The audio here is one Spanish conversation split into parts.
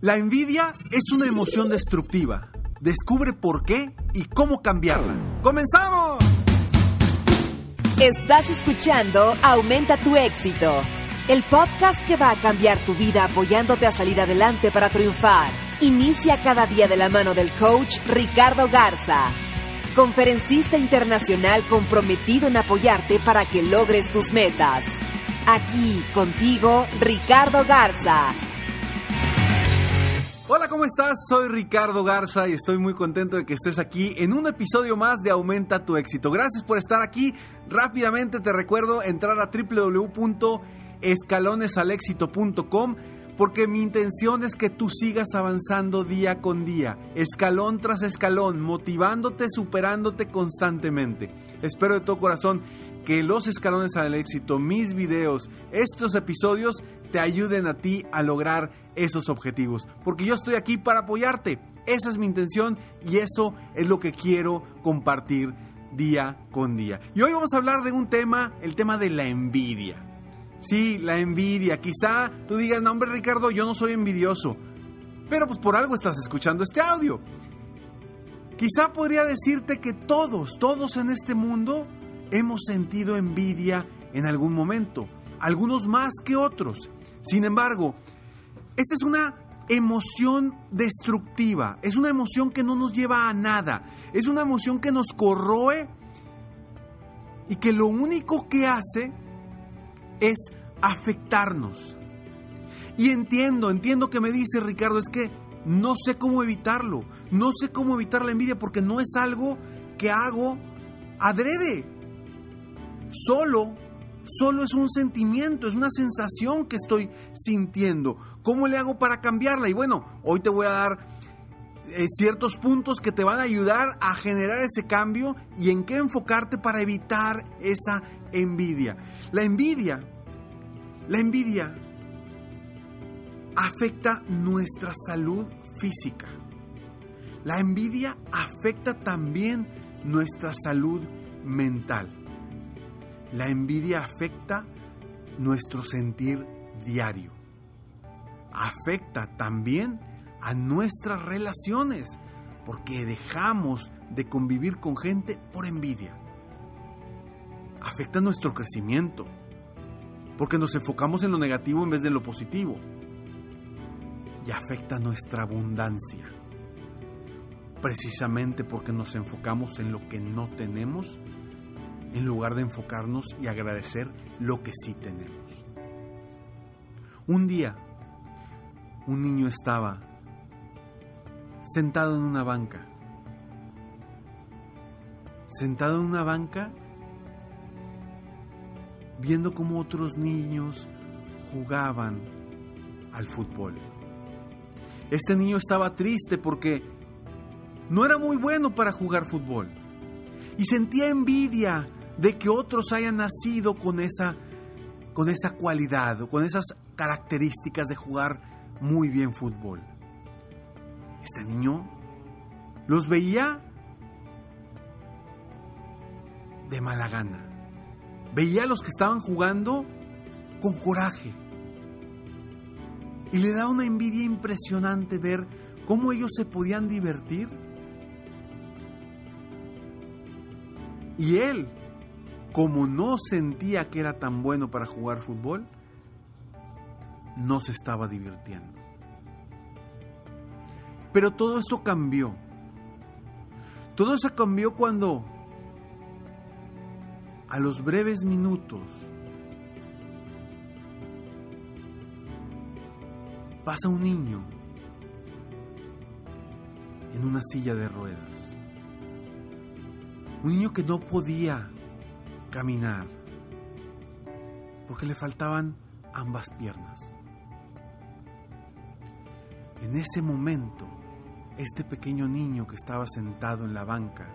La envidia es una emoción destructiva. Descubre por qué y cómo cambiarla. ¡Comenzamos! Estás escuchando Aumenta tu éxito, el podcast que va a cambiar tu vida apoyándote a salir adelante para triunfar. Inicia cada día de la mano del coach Ricardo Garza, conferencista internacional comprometido en apoyarte para que logres tus metas. Aquí contigo, Ricardo Garza Hola, ¿cómo estás? Soy Ricardo Garza y estoy muy contento de que estés aquí en un episodio más de Aumenta tu éxito. Gracias por estar aquí. Rápidamente te recuerdo entrar a www.escalonesalexito.com porque mi intención es que tú sigas avanzando día con día, escalón tras escalón, motivándote, superándote constantemente. Espero de todo corazón que los escalones al éxito, mis videos, estos episodios te ayuden a ti a lograr esos objetivos. Porque yo estoy aquí para apoyarte. Esa es mi intención y eso es lo que quiero compartir día con día. Y hoy vamos a hablar de un tema, el tema de la envidia. Sí, la envidia. Quizá tú digas, no hombre Ricardo, yo no soy envidioso. Pero pues por algo estás escuchando este audio. Quizá podría decirte que todos, todos en este mundo hemos sentido envidia en algún momento, algunos más que otros. Sin embargo, esta es una emoción destructiva, es una emoción que no nos lleva a nada, es una emoción que nos corroe y que lo único que hace es afectarnos. Y entiendo, entiendo que me dice Ricardo, es que no sé cómo evitarlo, no sé cómo evitar la envidia porque no es algo que hago adrede. Solo, solo es un sentimiento, es una sensación que estoy sintiendo. ¿Cómo le hago para cambiarla? Y bueno, hoy te voy a dar eh, ciertos puntos que te van a ayudar a generar ese cambio y en qué enfocarte para evitar esa envidia. La envidia, la envidia afecta nuestra salud física. La envidia afecta también nuestra salud mental. La envidia afecta nuestro sentir diario. Afecta también a nuestras relaciones, porque dejamos de convivir con gente por envidia. Afecta nuestro crecimiento, porque nos enfocamos en lo negativo en vez de lo positivo. Y afecta nuestra abundancia, precisamente porque nos enfocamos en lo que no tenemos en lugar de enfocarnos y agradecer lo que sí tenemos. Un día, un niño estaba sentado en una banca, sentado en una banca, viendo cómo otros niños jugaban al fútbol. Este niño estaba triste porque no era muy bueno para jugar fútbol y sentía envidia de que otros hayan nacido con esa, con esa cualidad, con esas características de jugar muy bien fútbol. Este niño los veía de mala gana. Veía a los que estaban jugando con coraje. Y le da una envidia impresionante ver cómo ellos se podían divertir. Y él como no sentía que era tan bueno para jugar fútbol, no se estaba divirtiendo. Pero todo esto cambió. Todo eso cambió cuando a los breves minutos pasa un niño en una silla de ruedas. Un niño que no podía caminar porque le faltaban ambas piernas. En ese momento, este pequeño niño que estaba sentado en la banca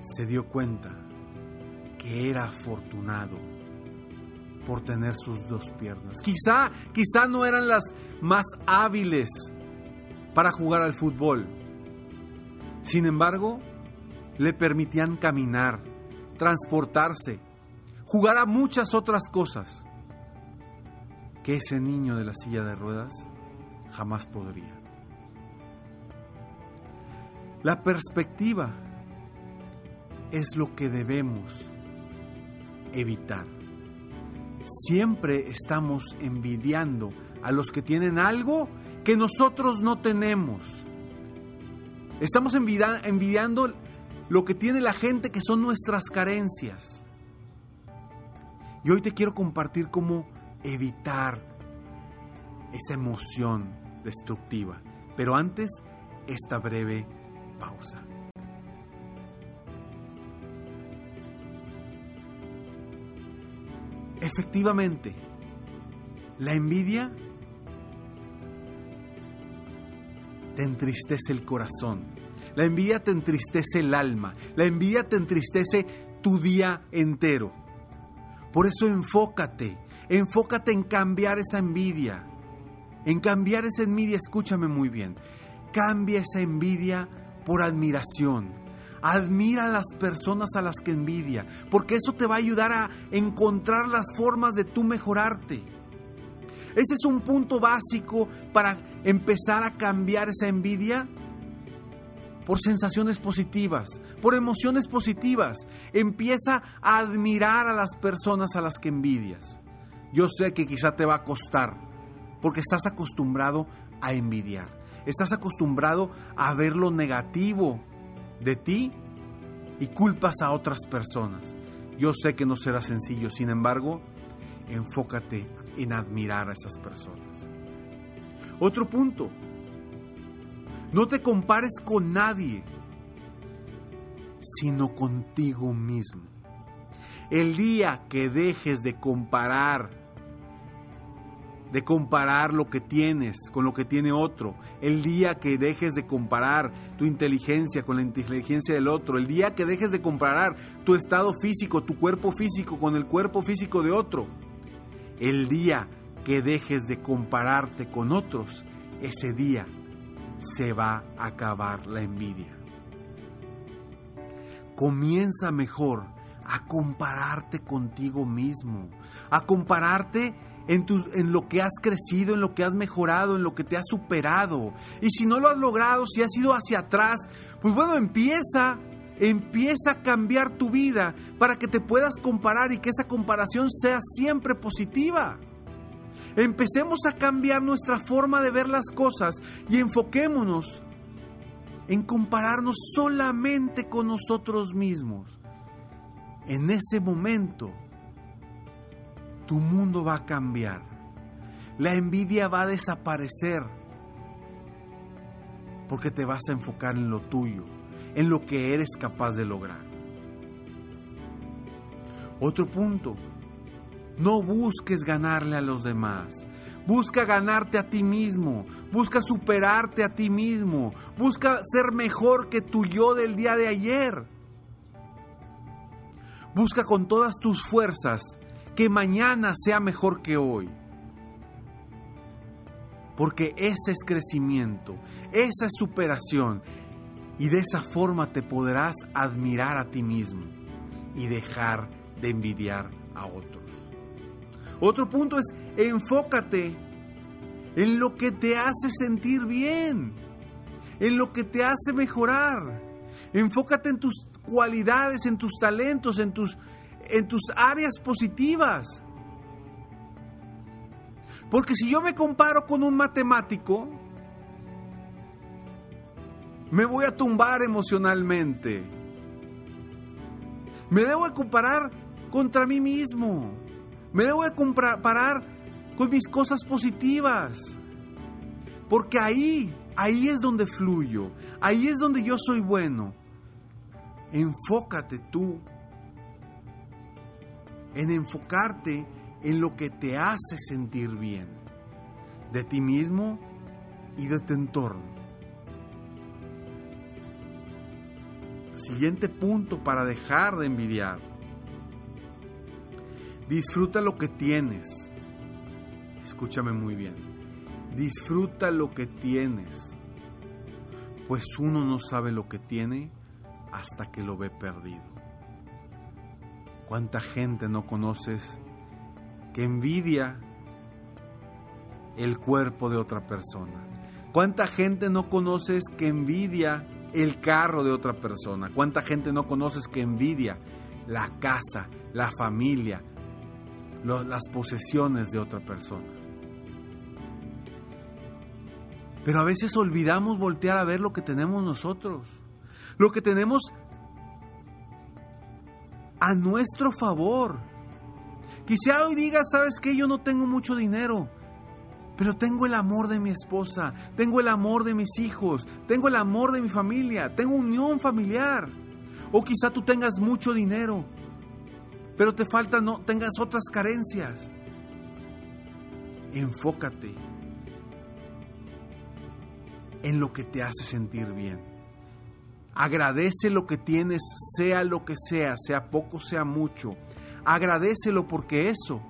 se dio cuenta que era afortunado por tener sus dos piernas. Quizá, quizá no eran las más hábiles para jugar al fútbol. Sin embargo, le permitían caminar, transportarse, jugar a muchas otras cosas que ese niño de la silla de ruedas jamás podría. La perspectiva es lo que debemos evitar. Siempre estamos envidiando a los que tienen algo que nosotros no tenemos. Estamos envidiando lo que tiene la gente que son nuestras carencias. Y hoy te quiero compartir cómo evitar esa emoción destructiva. Pero antes, esta breve pausa. Efectivamente, la envidia te entristece el corazón. La envidia te entristece el alma. La envidia te entristece tu día entero. Por eso enfócate, enfócate en cambiar esa envidia. En cambiar esa envidia, escúchame muy bien. Cambia esa envidia por admiración, Admira a las personas a las que envidia, porque eso te va a ayudar a encontrar las formas de tú mejorarte. Ese es un punto básico para empezar a cambiar esa envidia por sensaciones positivas, por emociones positivas. Empieza a admirar a las personas a las que envidias. Yo sé que quizá te va a costar, porque estás acostumbrado a envidiar. Estás acostumbrado a ver lo negativo de ti y culpas a otras personas. Yo sé que no será sencillo, sin embargo, enfócate en admirar a esas personas. Otro punto, no te compares con nadie, sino contigo mismo. El día que dejes de comparar de comparar lo que tienes con lo que tiene otro, el día que dejes de comparar tu inteligencia con la inteligencia del otro, el día que dejes de comparar tu estado físico, tu cuerpo físico con el cuerpo físico de otro, el día que dejes de compararte con otros, ese día se va a acabar la envidia. Comienza mejor a compararte contigo mismo, a compararte en, en, lo que has crecido, en lo que has mejorado, en lo que te has superado. Y si no lo has logrado, si has ido hacia atrás, pues bueno, empieza, empieza a cambiar tu vida para que te puedas comparar y que esa comparación sea siempre positiva. Empecemos a cambiar nuestra forma de ver las cosas y enfoquémonos en compararnos solamente con nosotros mismos. En ese momento, tu mundo va a cambiar. La envidia va a desaparecer porque te vas a enfocar en lo tuyo, en lo que eres capaz de lograr. Otro punto, no busques ganarle a los demás. Busca ganarte a ti mismo, busca superarte a ti mismo, busca ser mejor que tu yo del día de ayer. Busca con todas tus fuerzas que mañana sea mejor que hoy. Porque ese es crecimiento, esa es superación. Y de esa forma te podrás admirar a ti mismo y dejar de envidiar a otros. Otro punto es enfócate en lo que te hace sentir bien, en lo que te hace mejorar. Enfócate en tus cualidades, en tus talentos, en tus en tus áreas positivas. Porque si yo me comparo con un matemático, me voy a tumbar emocionalmente. Me debo de comparar contra mí mismo. Me debo de comparar con mis cosas positivas. Porque ahí, ahí es donde fluyo. Ahí es donde yo soy bueno. Enfócate tú en enfocarte en lo que te hace sentir bien, de ti mismo y de tu entorno. Siguiente punto para dejar de envidiar. Disfruta lo que tienes. Escúchame muy bien. Disfruta lo que tienes. Pues uno no sabe lo que tiene hasta que lo ve perdido. ¿Cuánta gente no conoces que envidia el cuerpo de otra persona? ¿Cuánta gente no conoces que envidia el carro de otra persona? ¿Cuánta gente no conoces que envidia la casa, la familia, las posesiones de otra persona? Pero a veces olvidamos voltear a ver lo que tenemos nosotros, lo que tenemos a nuestro favor. Quizá hoy digas, sabes que yo no tengo mucho dinero, pero tengo el amor de mi esposa, tengo el amor de mis hijos, tengo el amor de mi familia, tengo unión familiar. O quizá tú tengas mucho dinero, pero te falta no tengas otras carencias. Enfócate en lo que te hace sentir bien. Agradece lo que tienes, sea lo que sea, sea poco, sea mucho. Agradecelo porque eso,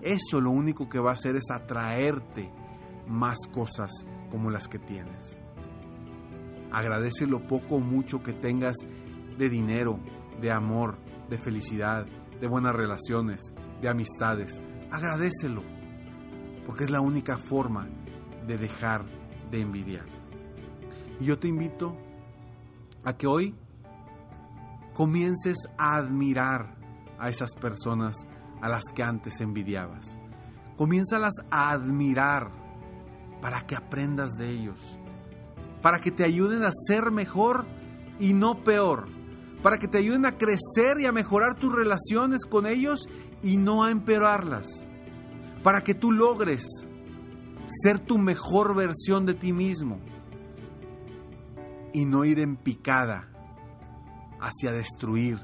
eso lo único que va a hacer es atraerte más cosas como las que tienes. Agradece lo poco o mucho que tengas de dinero, de amor, de felicidad, de buenas relaciones, de amistades. Agradecelo, porque es la única forma de dejar de envidiar. Y yo te invito a que hoy comiences a admirar a esas personas a las que antes envidiabas. Comiénzalas a admirar para que aprendas de ellos, para que te ayuden a ser mejor y no peor, para que te ayuden a crecer y a mejorar tus relaciones con ellos y no a empeorarlas, para que tú logres ser tu mejor versión de ti mismo y no ir en picada hacia destruir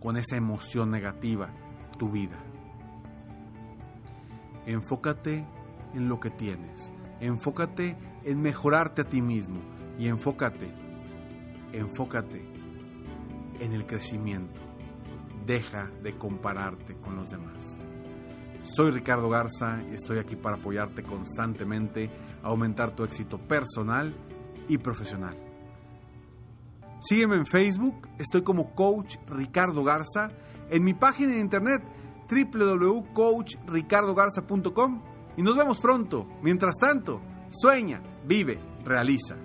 con esa emoción negativa tu vida. Enfócate en lo que tienes, enfócate en mejorarte a ti mismo. Y enfócate, enfócate en el crecimiento. Deja de compararte con los demás. Soy Ricardo Garza y estoy aquí para apoyarte constantemente a aumentar tu éxito personal y profesional. Sígueme en Facebook, estoy como Coach Ricardo Garza, en mi página de internet www.coachricardogarza.com y nos vemos pronto. Mientras tanto, sueña, vive, realiza.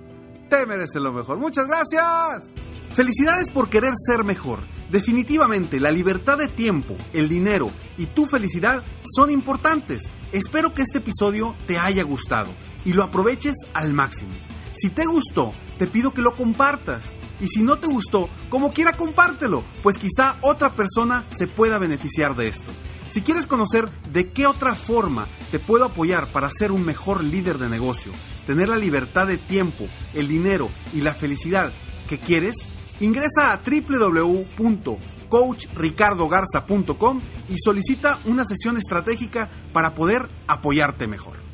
Te mereces lo mejor. Muchas gracias. Felicidades por querer ser mejor. Definitivamente la libertad de tiempo, el dinero y tu felicidad son importantes. Espero que este episodio te haya gustado y lo aproveches al máximo. Si te gustó, te pido que lo compartas. Y si no te gustó, como quiera compártelo, pues quizá otra persona se pueda beneficiar de esto. Si quieres conocer de qué otra forma te puedo apoyar para ser un mejor líder de negocio, tener la libertad de tiempo, el dinero y la felicidad que quieres, ingresa a www.coachricardogarza.com y solicita una sesión estratégica para poder apoyarte mejor.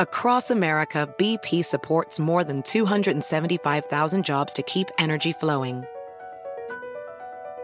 Across America, BP supports more than 275,000 jobs to keep energy flowing.